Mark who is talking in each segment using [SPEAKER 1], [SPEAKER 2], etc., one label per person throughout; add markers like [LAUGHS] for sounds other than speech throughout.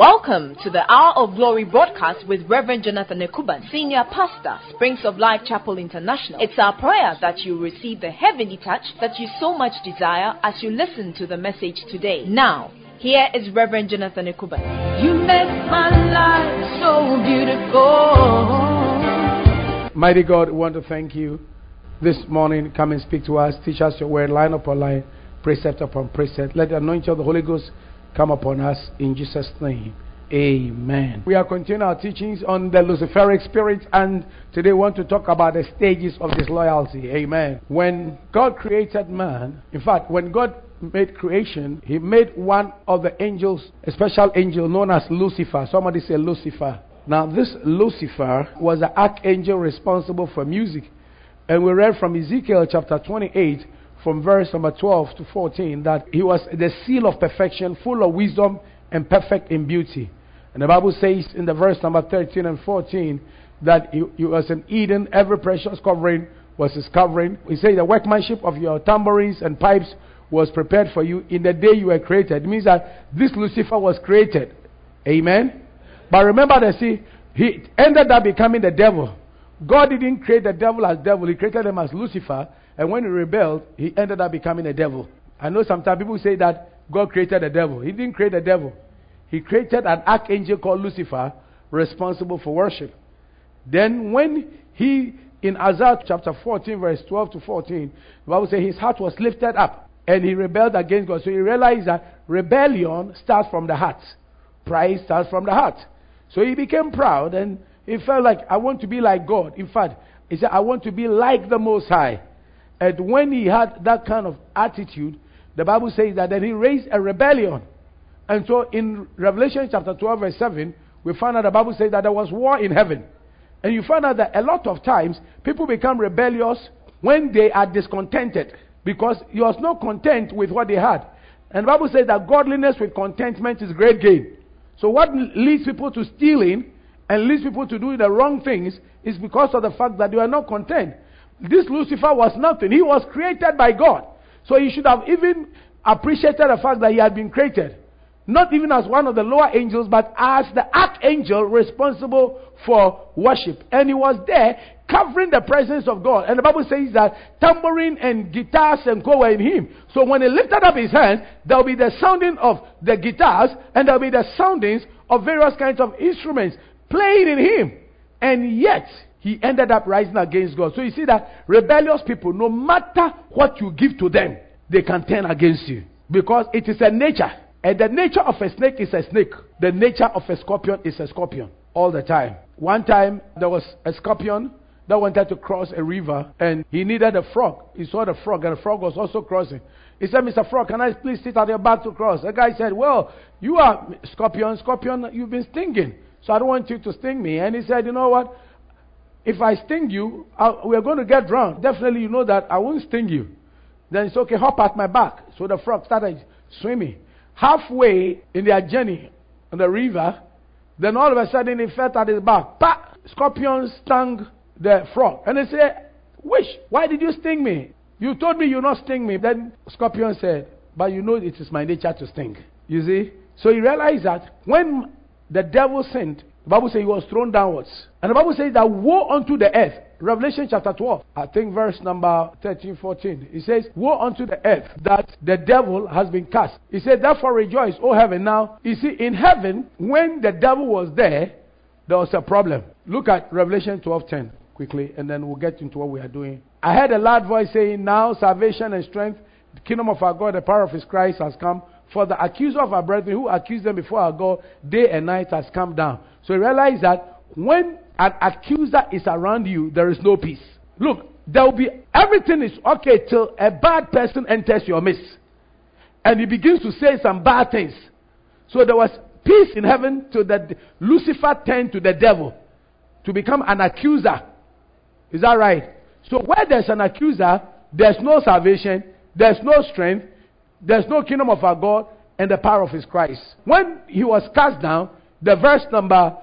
[SPEAKER 1] Welcome to the Hour of Glory broadcast with Reverend Jonathan Ekuban, Senior Pastor, Springs of Life Chapel International. It's our prayer that you receive the heavenly touch that you so much desire as you listen to the message today. Now, here is Reverend Jonathan Ekuban.
[SPEAKER 2] You make my life so beautiful.
[SPEAKER 3] Mighty God, we want to thank you this morning. Come and speak to us. Teach us your word, line upon line, precept upon precept. Let the anointing of the Holy Ghost come upon us in Jesus' name. Amen. We are continuing our teachings on the Luciferic spirit, and today we want to talk about the stages of disloyalty. Amen. When God created man, in fact, when God made creation, He made one of the angels, a special angel known as Lucifer. Somebody say Lucifer. Now, this Lucifer was the archangel responsible for music. And we read from Ezekiel chapter 28 from verse number 12 to 14 that he was the seal of perfection, full of wisdom and perfect in beauty. And the Bible says in the verse number 13 and 14 that he, he was in Eden, every precious covering was his covering. He said the workmanship of your tambourines and pipes was prepared for you in the day you were created. It means that this Lucifer was created. Amen. But remember that see, he ended up becoming the devil. God didn't create the devil as devil, he created him as Lucifer. And when he rebelled, he ended up becoming a devil. I know sometimes people say that God created the devil. He didn't create the devil. He created an archangel called Lucifer responsible for worship. Then when he, in Isaiah chapter 14, verse 12 to 14, the Bible says his heart was lifted up and he rebelled against God. So he realized that rebellion starts from the heart. Pride starts from the heart. So he became proud and he felt like, I want to be like God. In fact, he said, I want to be like the Most High. And when he had that kind of attitude, the Bible says that then he raised a rebellion. And so in Revelation chapter 12, verse 7, we find out the Bible says that there was war in heaven. And you find out that a lot of times people become rebellious when they are discontented because you are not content with what they had. And the Bible says that godliness with contentment is great gain. So what leads people to stealing and leads people to doing the wrong things is because of the fact that they are not content. This Lucifer was nothing. He was created by God. So he should have even appreciated the fact that he had been created. Not even as one of the lower angels, but as the archangel responsible for worship. And he was there covering the presence of God. And the Bible says that tambourine and guitars and co were in him. So when he lifted up his hands, there will be the sounding of the guitars and there will be the soundings of various kinds of instruments playing in him. And yet, he ended up rising against God. So you see that rebellious people, no matter what you give to them, they can turn against you. Because it is a nature. And the nature of a snake is a snake. The nature of a scorpion is a scorpion. All the time. One time, there was a scorpion that wanted to cross a river and he needed a frog. He saw the frog and the frog was also crossing. He said, Mr. Frog, can I please sit at your back to cross? The guy said, Well, you are scorpion, scorpion, you've been stinging. So I don't want you to sting me. And he said, You know what? If I sting you, we're going to get drowned. Definitely, you know that I won't sting you. Then it's okay, hop at my back. So the frog started swimming. Halfway in their journey on the river, then all of a sudden he felt at his back. Pa! Scorpion stung the frog. And he said, Wish, why did you sting me? You told me you not sting me. Then Scorpion said, But you know it is my nature to sting. You see? So he realized that when the devil sinned, Bible says he was thrown downwards. And the Bible says that woe unto the earth. Revelation chapter 12, I think verse number 13, 14. It says, Woe unto the earth that the devil has been cast. He said, Therefore rejoice, O heaven. Now, you see, in heaven, when the devil was there, there was a problem. Look at Revelation 12, 10 quickly, and then we'll get into what we are doing. I heard a loud voice saying, Now salvation and strength, the kingdom of our God, the power of his Christ has come. For the accuser of our brethren who accused them before our God day and night has come down. So realize that when an accuser is around you, there is no peace. Look, there will be everything is okay till a bad person enters your midst. And he begins to say some bad things. So there was peace in heaven till that Lucifer turned to the devil to become an accuser. Is that right? So where there's an accuser, there's no salvation, there's no strength, there's no kingdom of our God, and the power of his Christ. When he was cast down, the verse number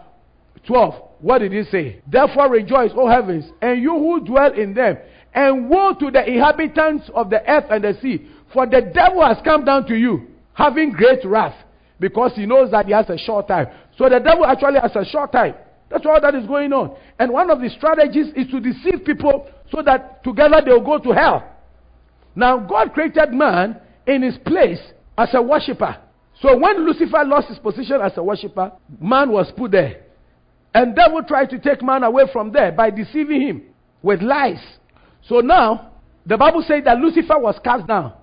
[SPEAKER 3] 12, what did he say? Therefore rejoice, O heavens, and you who dwell in them, and woe to the inhabitants of the earth and the sea, for the devil has come down to you, having great wrath, because he knows that he has a short time. So the devil actually has a short time. That's all that is going on. And one of the strategies is to deceive people so that together they'll go to hell. Now, God created man in his place as a worshiper. So when Lucifer lost his position as a worshiper, man was put there. And devil tried to take man away from there by deceiving him with lies. So now, the Bible says that Lucifer was cast down.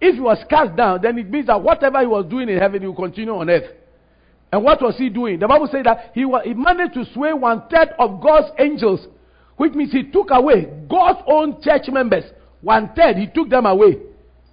[SPEAKER 3] If he was cast down, then it means that whatever he was doing in heaven, he will continue on earth. And what was he doing? The Bible says that he, was, he managed to sway one third of God's angels, which means he took away God's own church members. One third, he took them away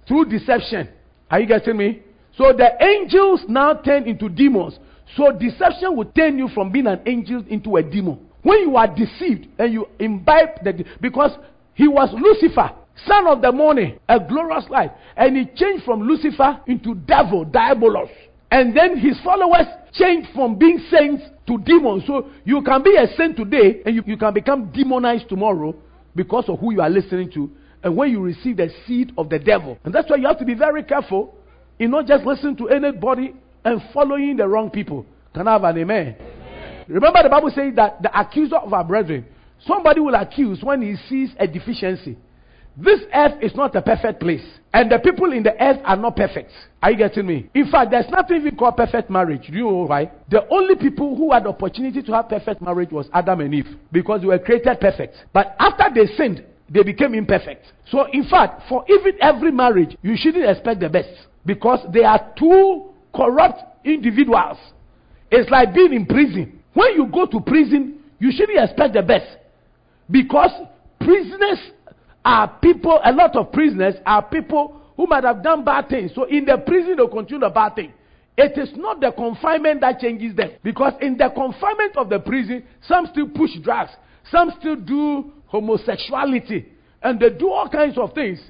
[SPEAKER 3] through deception. Are you getting me? So the angels now turn into demons. So deception will turn you from being an angel into a demon. When you are deceived and you imbibe the because he was Lucifer, son of the morning, a glorious life, and he changed from Lucifer into devil, diabolos. And then his followers changed from being saints to demons. So you can be a saint today and you, you can become demonized tomorrow because of who you are listening to and when you receive the seed of the devil. And that's why you have to be very careful in not just listening to anybody and following the wrong people. Can I have an amen? Remember, the Bible says that the accuser of our brethren, somebody will accuse when he sees a deficiency. This earth is not a perfect place. And the people in the earth are not perfect. Are you getting me? In fact, there's nothing we call perfect marriage. Do you know why? The only people who had the opportunity to have perfect marriage was Adam and Eve because they were created perfect. But after they sinned, they became imperfect. So, in fact, for even every marriage, you shouldn't expect the best because they are two corrupt individuals. It's like being in prison. When you go to prison, you shouldn't expect the best because prisoners are people, a lot of prisoners are people who might have done bad things. So in the prison, they'll continue the bad thing. It is not the confinement that changes them. Because in the confinement of the prison, some still push drugs, some still do homosexuality, and they do all kinds of things.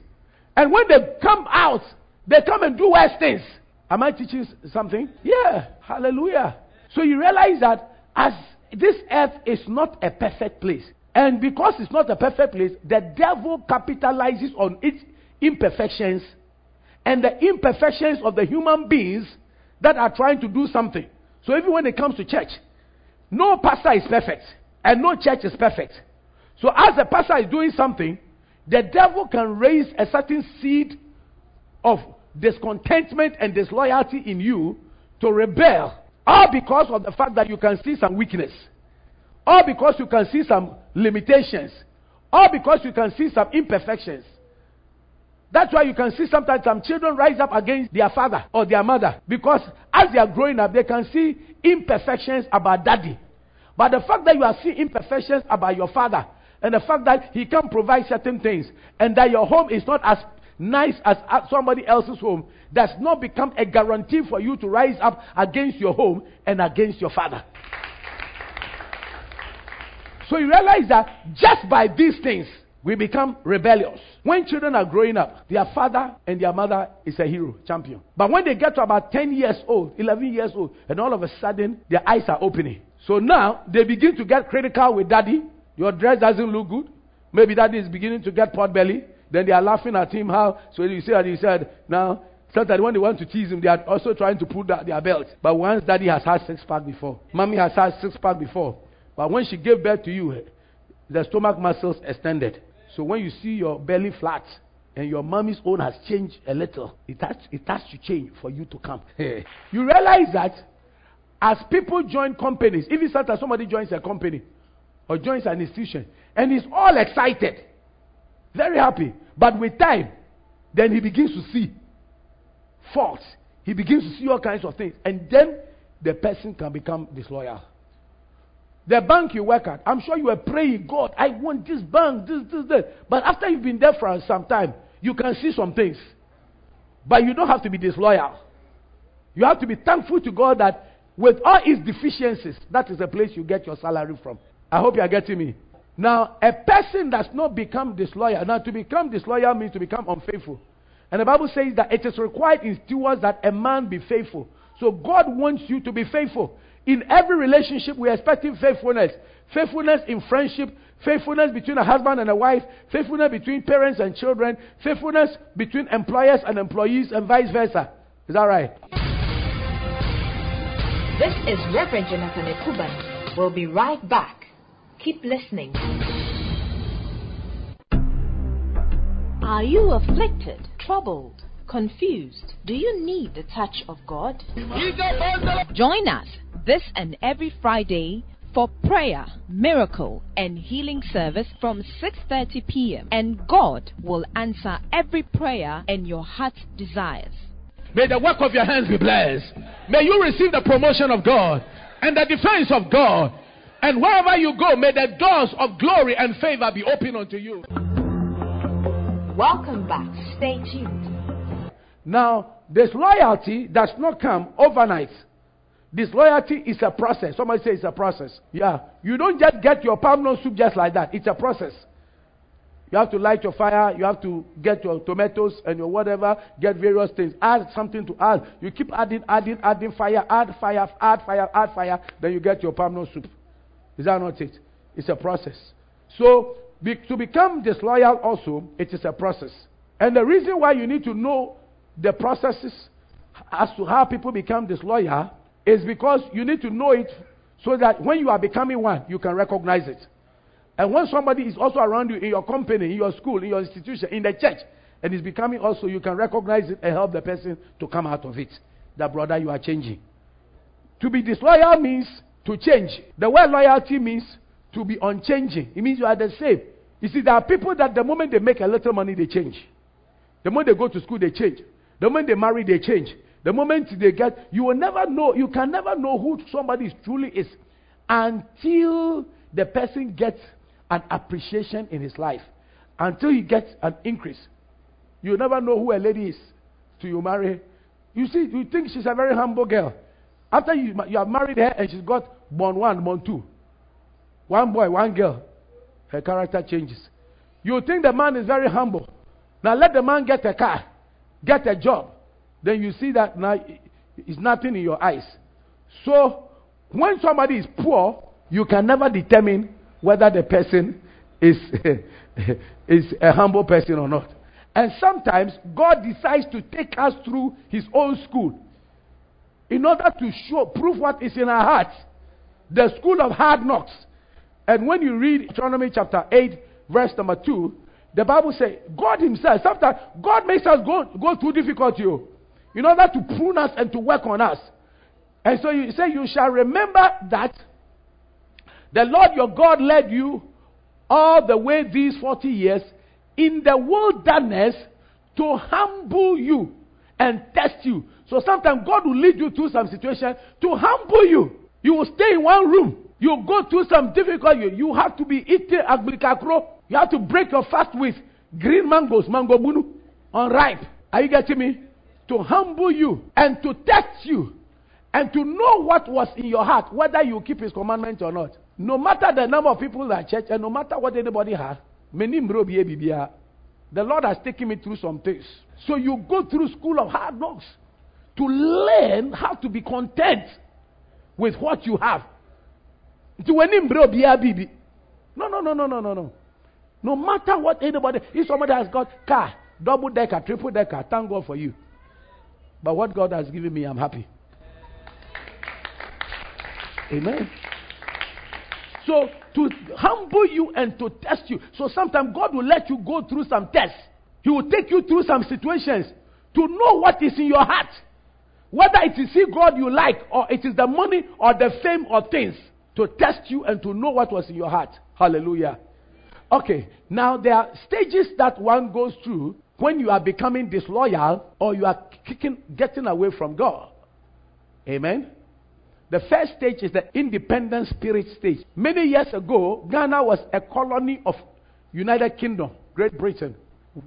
[SPEAKER 3] And when they come out, they come and do worse things. Am I teaching something? Yeah, hallelujah. So you realize that as this earth is not a perfect place, and because it's not a perfect place, the devil capitalizes on its imperfections and the imperfections of the human beings that are trying to do something. So even when it comes to church, no pastor is perfect and no church is perfect. So as the pastor is doing something, the devil can raise a certain seed of discontentment and disloyalty in you to rebel, all because of the fact that you can see some weakness. All because you can see some limitations. All because you can see some imperfections. That's why you can see sometimes some children rise up against their father or their mother because as they are growing up, they can see imperfections about daddy. But the fact that you are seeing imperfections about your father and the fact that he can't provide certain things and that your home is not as nice as somebody else's home does not become a guarantee for you to rise up against your home and against your father. So you realize that just by these things, we become rebellious. When children are growing up, their father and their mother is a hero, champion. But when they get to about 10 years old, 11 years old, and all of a sudden their eyes are opening. So now they begin to get critical with daddy. Your dress doesn't look good. Maybe daddy is beginning to get pot belly. Then they are laughing at him how. So you see that he said, now, sometimes when they want to tease him, they are also trying to pull their belt. But once daddy has had six pack before, mommy has had six pack before, but when she gave birth to you, the stomach muscles extended. So when you see your belly flat and your mommy's own has changed a little, it has, it has to change for you to come. you realize that as people join companies, even sometimes somebody joins a company or joins an institution and he's all excited, very happy, but with time, then he begins to see faults. He begins to see all kinds of things, and then the person can become disloyal. The bank you work at, I'm sure you are praying, God, I want this bank, this, this, this. But after you've been there for some time, you can see some things. But you don't have to be disloyal. You have to be thankful to God that with all its deficiencies, that is the place you get your salary from. I hope you are getting me. Now, a person does not become disloyal. Now, to become disloyal means to become unfaithful. And the Bible says that it is required in stewards that a man be faithful. So God wants you to be faithful. In every relationship, we are expecting faithfulness. Faithfulness in friendship, faithfulness between a husband and a wife, faithfulness between parents and children, faithfulness between employers and employees, and vice versa. Is that right?
[SPEAKER 1] This is Reverend Jonathan Ekuban. We'll be right back. Keep listening. Are you afflicted, troubled, confused? Do you need the touch of God? Join us this and every Friday for prayer, miracle, and healing service from 6:30 p.m. and God will answer every prayer and your heart's desires.
[SPEAKER 3] May the work of your hands be blessed. May you receive the promotion of God and the defense of God. And wherever you go, may the doors of glory and favor be open unto you.
[SPEAKER 1] Welcome back. Stay tuned.
[SPEAKER 3] Now, this loyalty does not come overnight. Disloyalty is a process. Somebody say it's a process. Yeah. You don't just get your palm nut soup just like that. It's a process. You have to light your fire. You have to get your tomatoes and your whatever. Get various things. Add something to add. You keep adding, adding, adding fire. Add fire, add fire, add fire. Then you get your palm nut soup. Is that not it? It's a process. So be, to become disloyal also, it is a process. And the reason why you need to know the processes as to how people become disloyal is because you need to know it so that when you are becoming one, you can recognize it. And when somebody is also around you in your company, in your school, in your institution, in the church, and is becoming also, you can recognize it and help the person to come out of it. That brother, you are changing. To be disloyal means to change. The word loyalty means to be unchanging. It means you are the same. You see, there are people that the moment they make a little money, they change. The moment they go to school, they change. The moment they marry, they change. The moment they get, you will never know, you can never know who somebody truly is until the person gets an appreciation in his life, until he gets an increase. You never know who a lady is till you marry. You see, you think she's a very humble girl. After you, you have married her and she's got born one, born two. One boy, one girl. Her character changes. You think the man is very humble. Now let the man get a car, get a job, then you see that now it's nothing in your eyes. So, when somebody is poor, you can never determine whether the person is, [LAUGHS] is a humble person or not. And sometimes God decides to take us through His own school in order to show, prove what is in our hearts. The school of hard knocks. And when you read Deuteronomy chapter 8, verse number 2, the Bible says, God Himself, sometimes God makes us go, go through difficulty. Oh in order to prune us and to work on us. And so you say, You shall remember that the Lord your God led you all the way these 40 years in the wilderness to humble you and test you. So sometimes God will lead you through some situation to humble you. You will stay in one room. You go through some difficulty. You have to be eating agbrikakro. You have to break your fast with green mangoes, mango bunu, unripe. Are you getting me? to humble you and to test you and to know what was in your heart, whether you keep his commandments or not. No matter the number of people at church and no matter what anybody has, the Lord has taken me through some things. So you go through school of hard knocks to learn how to be content with what you have. No, no, no, no, no, no, no. No matter what anybody, if somebody has got car, double decker, triple decker, thank God for you. But what God has given me, I'm happy. Amen. So, to humble you and to test you. So, sometimes God will let you go through some tests. He will take you through some situations to know what is in your heart. Whether it is He God you like, or it is the money, or the fame, or things. To test you and to know what was in your heart. Hallelujah. Okay, now there are stages that one goes through when you are becoming disloyal or you are kicking, getting away from God. Amen. The first stage is the independent spirit stage. Many years ago, Ghana was a colony of United Kingdom, Great Britain.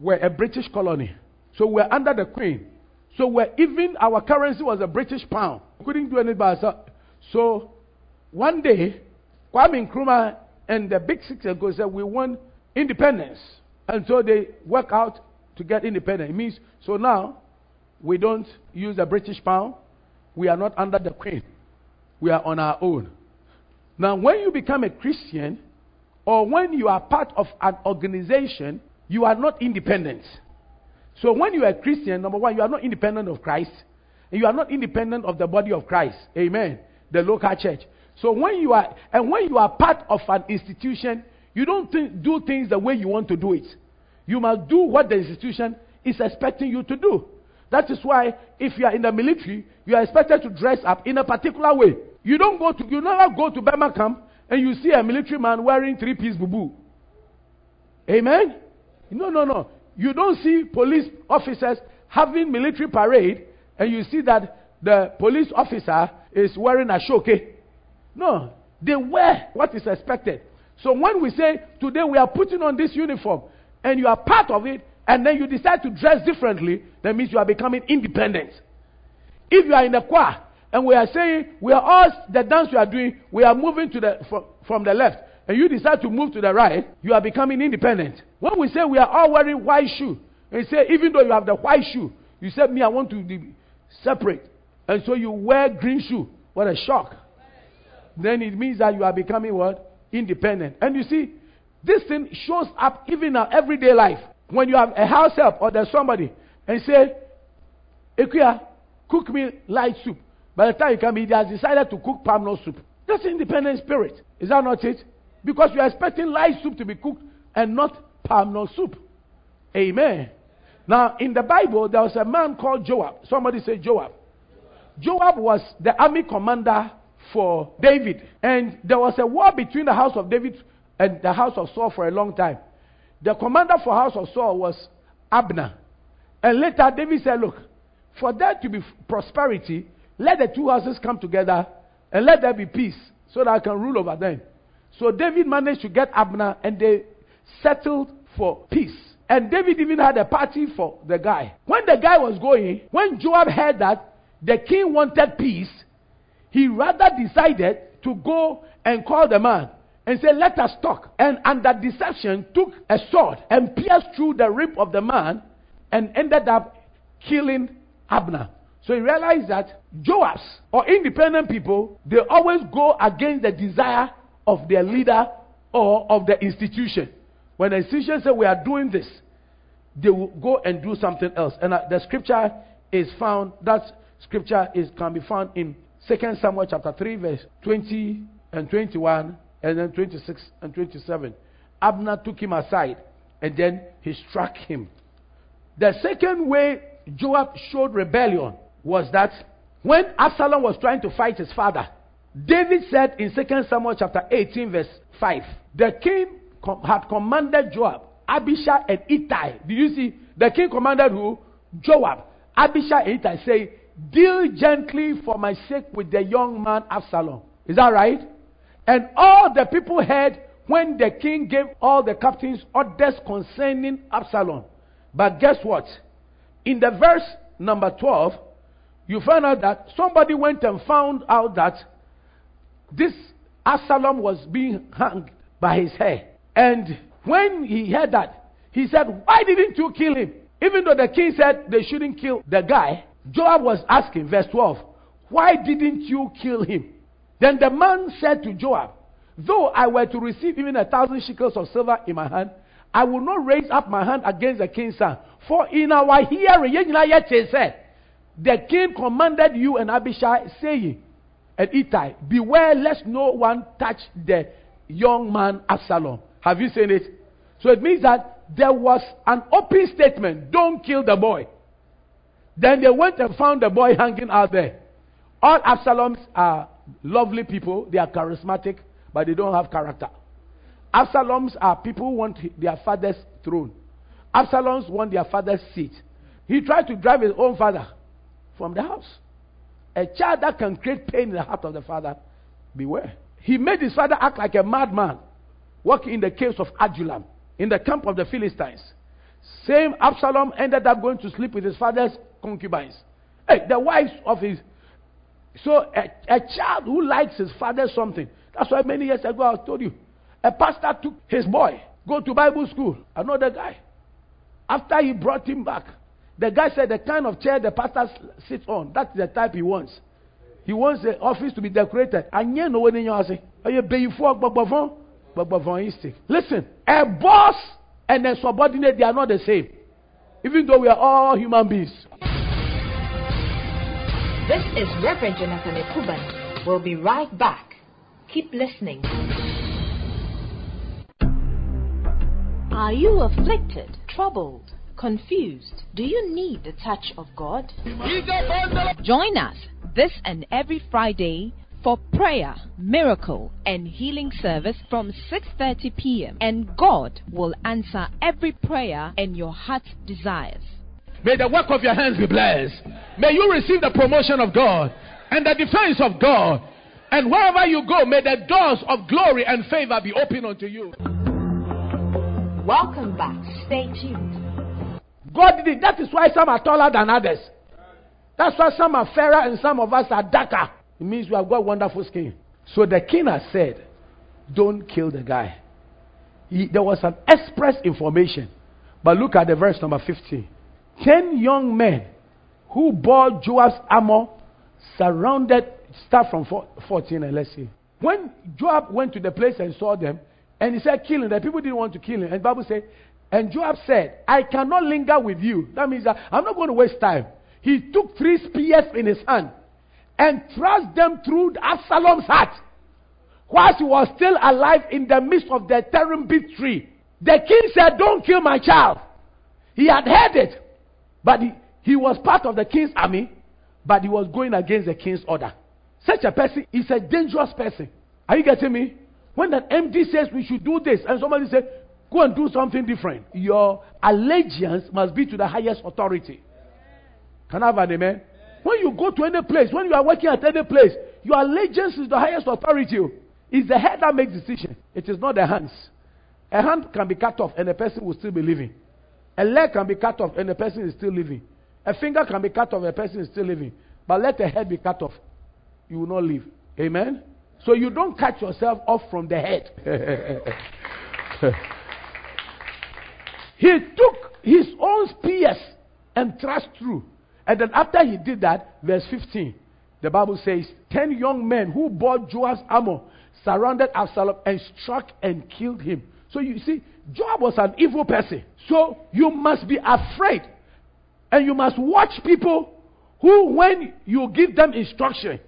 [SPEAKER 3] We're a British colony. So we're under the Queen. So we're even our currency was a British pound. We couldn't do anything by ourselves. So one day, Kwame Nkrumah and the big six ago said we want independence. And so they work out to get independent. It means, so now, we don't use the British pound. We are not under the Queen. We are on our own. Now, when you become a Christian, or when you are part of an organization, you are not independent. So, when you are a Christian, number one, you are not independent of Christ, you are not independent of the body of Christ. Amen. the local church. So when you are and when you are part of an institution, you don't think, do things the way you want to do it. You must do what the institution is expecting you to do. That is why if you are in the military, you are expected to dress up in a particular way. You don't go to you never go to Burma camp and you see a military man wearing three piece bubu. Amen? No, no, no. You don't see police officers having military parade and you see that the police officer is wearing a shoke. No, they wear what is expected. So when we say today we are putting on this uniform and you are part of it and then you decide to dress differently, that means you are becoming independent. If you are in the choir and we are saying we are all the dance we are doing, we are moving to the from, from the left, and you decide to move to the right, you are becoming independent. When we say we are all wearing white shoe, and say even though you have the white shoe, you said me I want to be separate, and so you wear green shoe. What a shock! Then it means that you are becoming what independent. And you see, this thing shows up even in our everyday life. When you have a house help or there's somebody and say, Ekuya, cook me light soup. By the time you come, he has decided to cook palm nut soup. That's independent spirit. Is that not it? Because you are expecting light soup to be cooked and not palm nut soup. Amen. Now, in the Bible, there was a man called Joab. Somebody say Joab. Joab was the army commander for David. And there was a war between the house of David and the house of Saul for a long time. The commander for house of Saul was Abner. And later David said, Look, for there to be prosperity, let the two houses come together and let there be peace so that I can rule over them. So David managed to get Abner and they settled for peace. And David even had a party for the guy. When the guy was going, when Joab heard that the king wanted peace, he rather decided to go and call the man and say, Let us talk. And under deception, took a sword and pierced through the rib of the man and ended up killing Abner. So he realized that Joabs or independent people, they always go against the desire of their leader or of the institution. When the institution says we are doing this, they will go and do something else. And uh, the scripture is found, that scripture is, can be found in Second Samuel chapter 3, verse 20 and 21, and then 26 and 27. Abner took him aside, and then he struck him. The second way Joab showed rebellion was that when Absalom was trying to fight his father, David said in 2 Samuel chapter 18, verse 5, the king com- had commanded Joab, Abishai, and Ittai. Did you see? The king commanded who? Joab, Abishai, and Ittai, say, Deal gently for my sake with the young man Absalom. Is that right? And all the people heard when the king gave all the captains orders concerning Absalom. But guess what? In the verse number 12, you find out that somebody went and found out that this Absalom was being hung by his hair. And when he heard that, he said, Why didn't you kill him? Even though the king said they shouldn't kill the guy, Joab was asking, verse 12, Why didn't you kill him? Then the man said to Joab, Though I were to receive even a thousand shekels of silver in my hand, I will not raise up my hand against the king's son. For in our hearing, the king commanded you and Abishai, saying, and Ittai, beware lest no one touch the young man Absalom. Have you seen it? So it means that there was an open statement don't kill the boy. Then they went and found the boy hanging out there. All Absaloms are lovely people, they are charismatic, but they don't have character. Absaloms are people who want their father's throne. Absaloms want their father's seat. He tried to drive his own father from the house. A child that can create pain in the heart of the father, beware. He made his father act like a madman, walking in the caves of Adullam, in the camp of the Philistines. Same Absalom ended up going to sleep with his father's concubines. Hey, the wives of his. So a, a child who likes his father something. That's why many years ago I told you. A pastor took his boy, go to Bible school. Another guy. After he brought him back, the guy said the kind of chair the pastor sits on, that's the type he wants. He wants the office to be decorated. And you know when you say, Are you paying for Listen, a boss and a subordinate, they are not the same. Even though we are all human beings.
[SPEAKER 1] This is Reverend Jonathan Ekuban We'll be right back. Keep listening. Are you afflicted, troubled, confused? Do you need the touch of God? Join us this and every Friday for prayer, miracle, and healing service from 6:30 p.m. and God will answer every prayer and your heart's desires.
[SPEAKER 3] May the work of your hands be blessed. May you receive the promotion of God and the defense of God. And wherever you go, may the doors of glory and favor be open unto you.
[SPEAKER 1] Welcome back. Stay tuned.
[SPEAKER 3] God did it. That is why some are taller than others. That's why some are fairer and some of us are darker. It means we have got wonderful skin. So the king has said, Don't kill the guy. He, there was an express information. But look at the verse number 15. Ten young men who bore Joab's armor surrounded, start from 14 and let's see. When Joab went to the place and saw them, and he said, Kill him, the people didn't want to kill him. And the Bible said, and Joab said, I cannot linger with you. That means that I'm not going to waste time. He took three spears in his hand and thrust them through Absalom's heart whilst he was still alive in the midst of the terebinth tree. The king said, Don't kill my child. He had heard it, but he, he was part of the king's army, but he was going against the king's order. Such a person is a dangerous person. Are you getting me? When an MD says we should do this, and somebody says, Go and do something different, your allegiance must be to the highest authority. Can I have an amen? When you go to any place, when you are working at any place, your allegiance is the highest authority. It's the head that makes decision. It is not the hands. A hand can be cut off and a person will still be living. A leg can be cut off and a person is still living. A finger can be cut off and a person is still living. But let the head be cut off. You will not live. Amen? So you don't cut yourself off from the head. [LAUGHS] he took his own spears and thrust through. And then after he did that, verse 15, the Bible says, Ten young men who bore Joab's armor surrounded Absalom and struck and killed him. So you see, Joab was an evil person. So you must be afraid. And you must watch people who, when you give them instruction,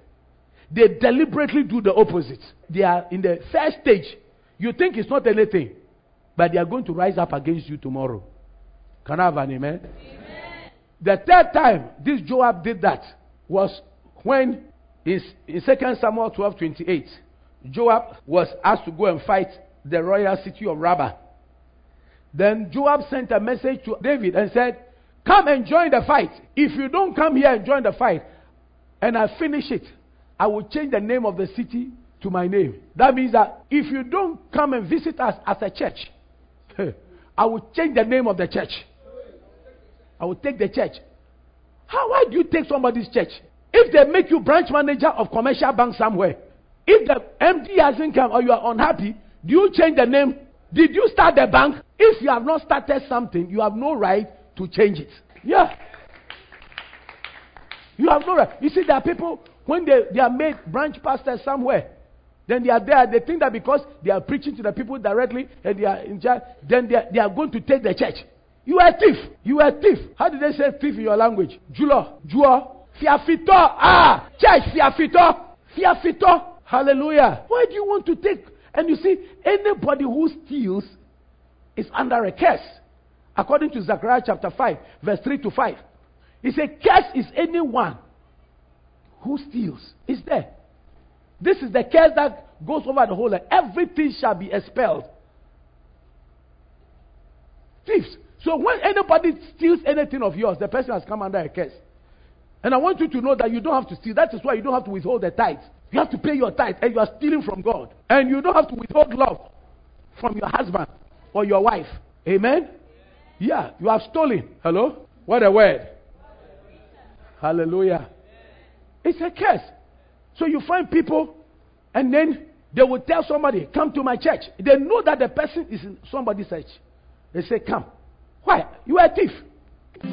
[SPEAKER 3] they deliberately do the opposite. They are in the first stage. You think it's not anything, but they are going to rise up against you tomorrow. Can I have an amen? amen. The third time this Joab did that was when in, in 2 Samuel 12 28, Joab was asked to go and fight the royal city of Rabbah. Then Joab sent a message to David and said, Come and join the fight. If you don't come here and join the fight, and I finish it, I will change the name of the city to my name. That means that if you don't come and visit us as a church, I will change the name of the church. I will take the church. How why do you take somebody's church? If they make you branch manager of commercial bank somewhere, if the MD hasn't come or you are unhappy, do you change the name? Did you start the bank? If you have not started something, you have no right to change it. Yeah. You have no right. You see, there are people, when they, they are made branch pastors somewhere, then they are there, they think that because they are preaching to the people directly and they are in charge, then they are, they are going to take the church. You are a thief. You are a thief. How did they say thief in your language? Julo. Jua. Fiafito. Ah. Church. Fiafito. Fiafito. Hallelujah. Why do you want to take? And you see, anybody who steals is under a curse. According to Zechariah chapter 5, verse 3 to 5. He said, Curse is anyone who steals. Is there. This is the curse that goes over the whole land. Everything shall be expelled. Thieves. So when anybody steals anything of yours, the person has come under a curse. And I want you to know that you don't have to steal. That is why you don't have to withhold the tithe. You have to pay your tithe, and you are stealing from God. And you don't have to withhold love from your husband or your wife. Amen? Yeah, you have stolen. Hello? What a word. Hallelujah. It's a curse. So you find people, and then they will tell somebody, Come to my church. They know that the person is in somebody's church. They say, Come. Why? You are a thief.
[SPEAKER 2] The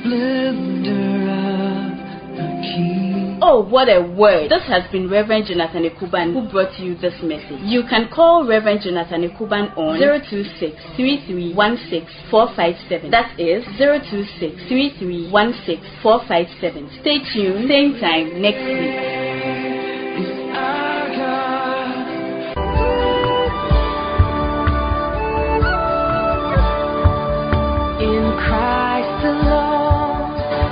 [SPEAKER 2] splendor of the king.
[SPEAKER 1] Oh,
[SPEAKER 4] what a word. This has been Reverend Jonathan Ekuban who brought you this message. You can call Reverend Jonathan Ekuban on 026 That is 026 Stay tuned, same time next week.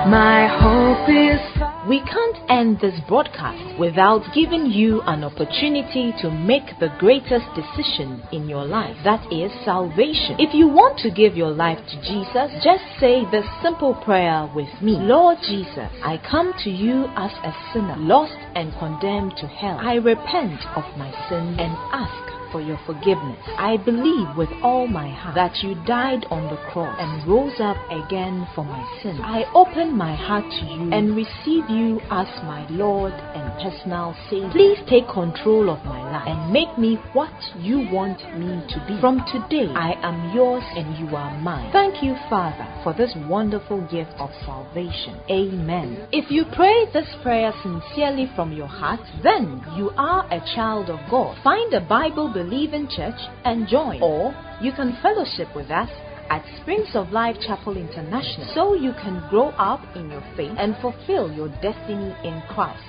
[SPEAKER 1] My hope is. We can't end this broadcast without giving you an opportunity to make the greatest decision in your life that is salvation. If you want to give your life to Jesus, just say this simple prayer with me Lord Jesus, I come to you as a sinner, lost and condemned to hell. I repent of my sins and ask for your forgiveness. I believe with all my heart that you died on the cross and rose up again for my sins. I open my heart to you and receive you as my Lord and personal Savior. Please take control of my life and make me what you want me to be. From today, I am yours and you are mine. Thank you, Father, for this wonderful gift of salvation. Amen. If you pray this prayer sincerely from your heart, then you are a child of God. Find a Bible believe in church and join. Or you can fellowship with us at Springs of Life Chapel International so you can grow up in your faith and fulfill your destiny in Christ.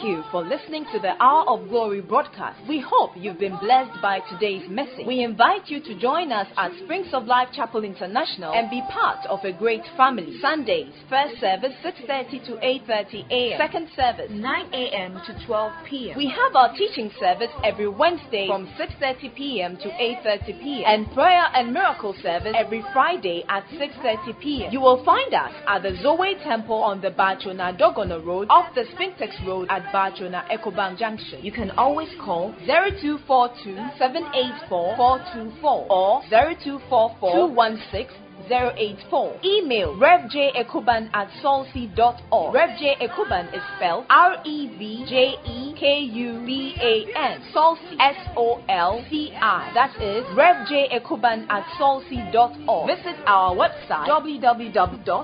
[SPEAKER 1] Thank you for listening to the Hour of Glory broadcast. We hope you've been blessed by today's message. We invite you to join us at Springs of Life Chapel International and be part of a great family. Sundays, first service 6:30 to 8:30 a.m. Second service 9 a.m. to 12 p.m. We have our teaching service every Wednesday from 6:30 p.m. to 8:30 p.m. and prayer and miracle service every Friday at 6:30 p.m. You will find us at the Zoe Temple on the Bachona Dogono Road off the Spintex Road at Bajona Ecobank Junction. You can always call 0242 784 424 or 0244 216 084. Email revjekuban at. Revj Ekuban is spelled R E V J E K U B A N. Solci S O L C I. That is revjekuban at solci.org. Visit our website www.solci.org.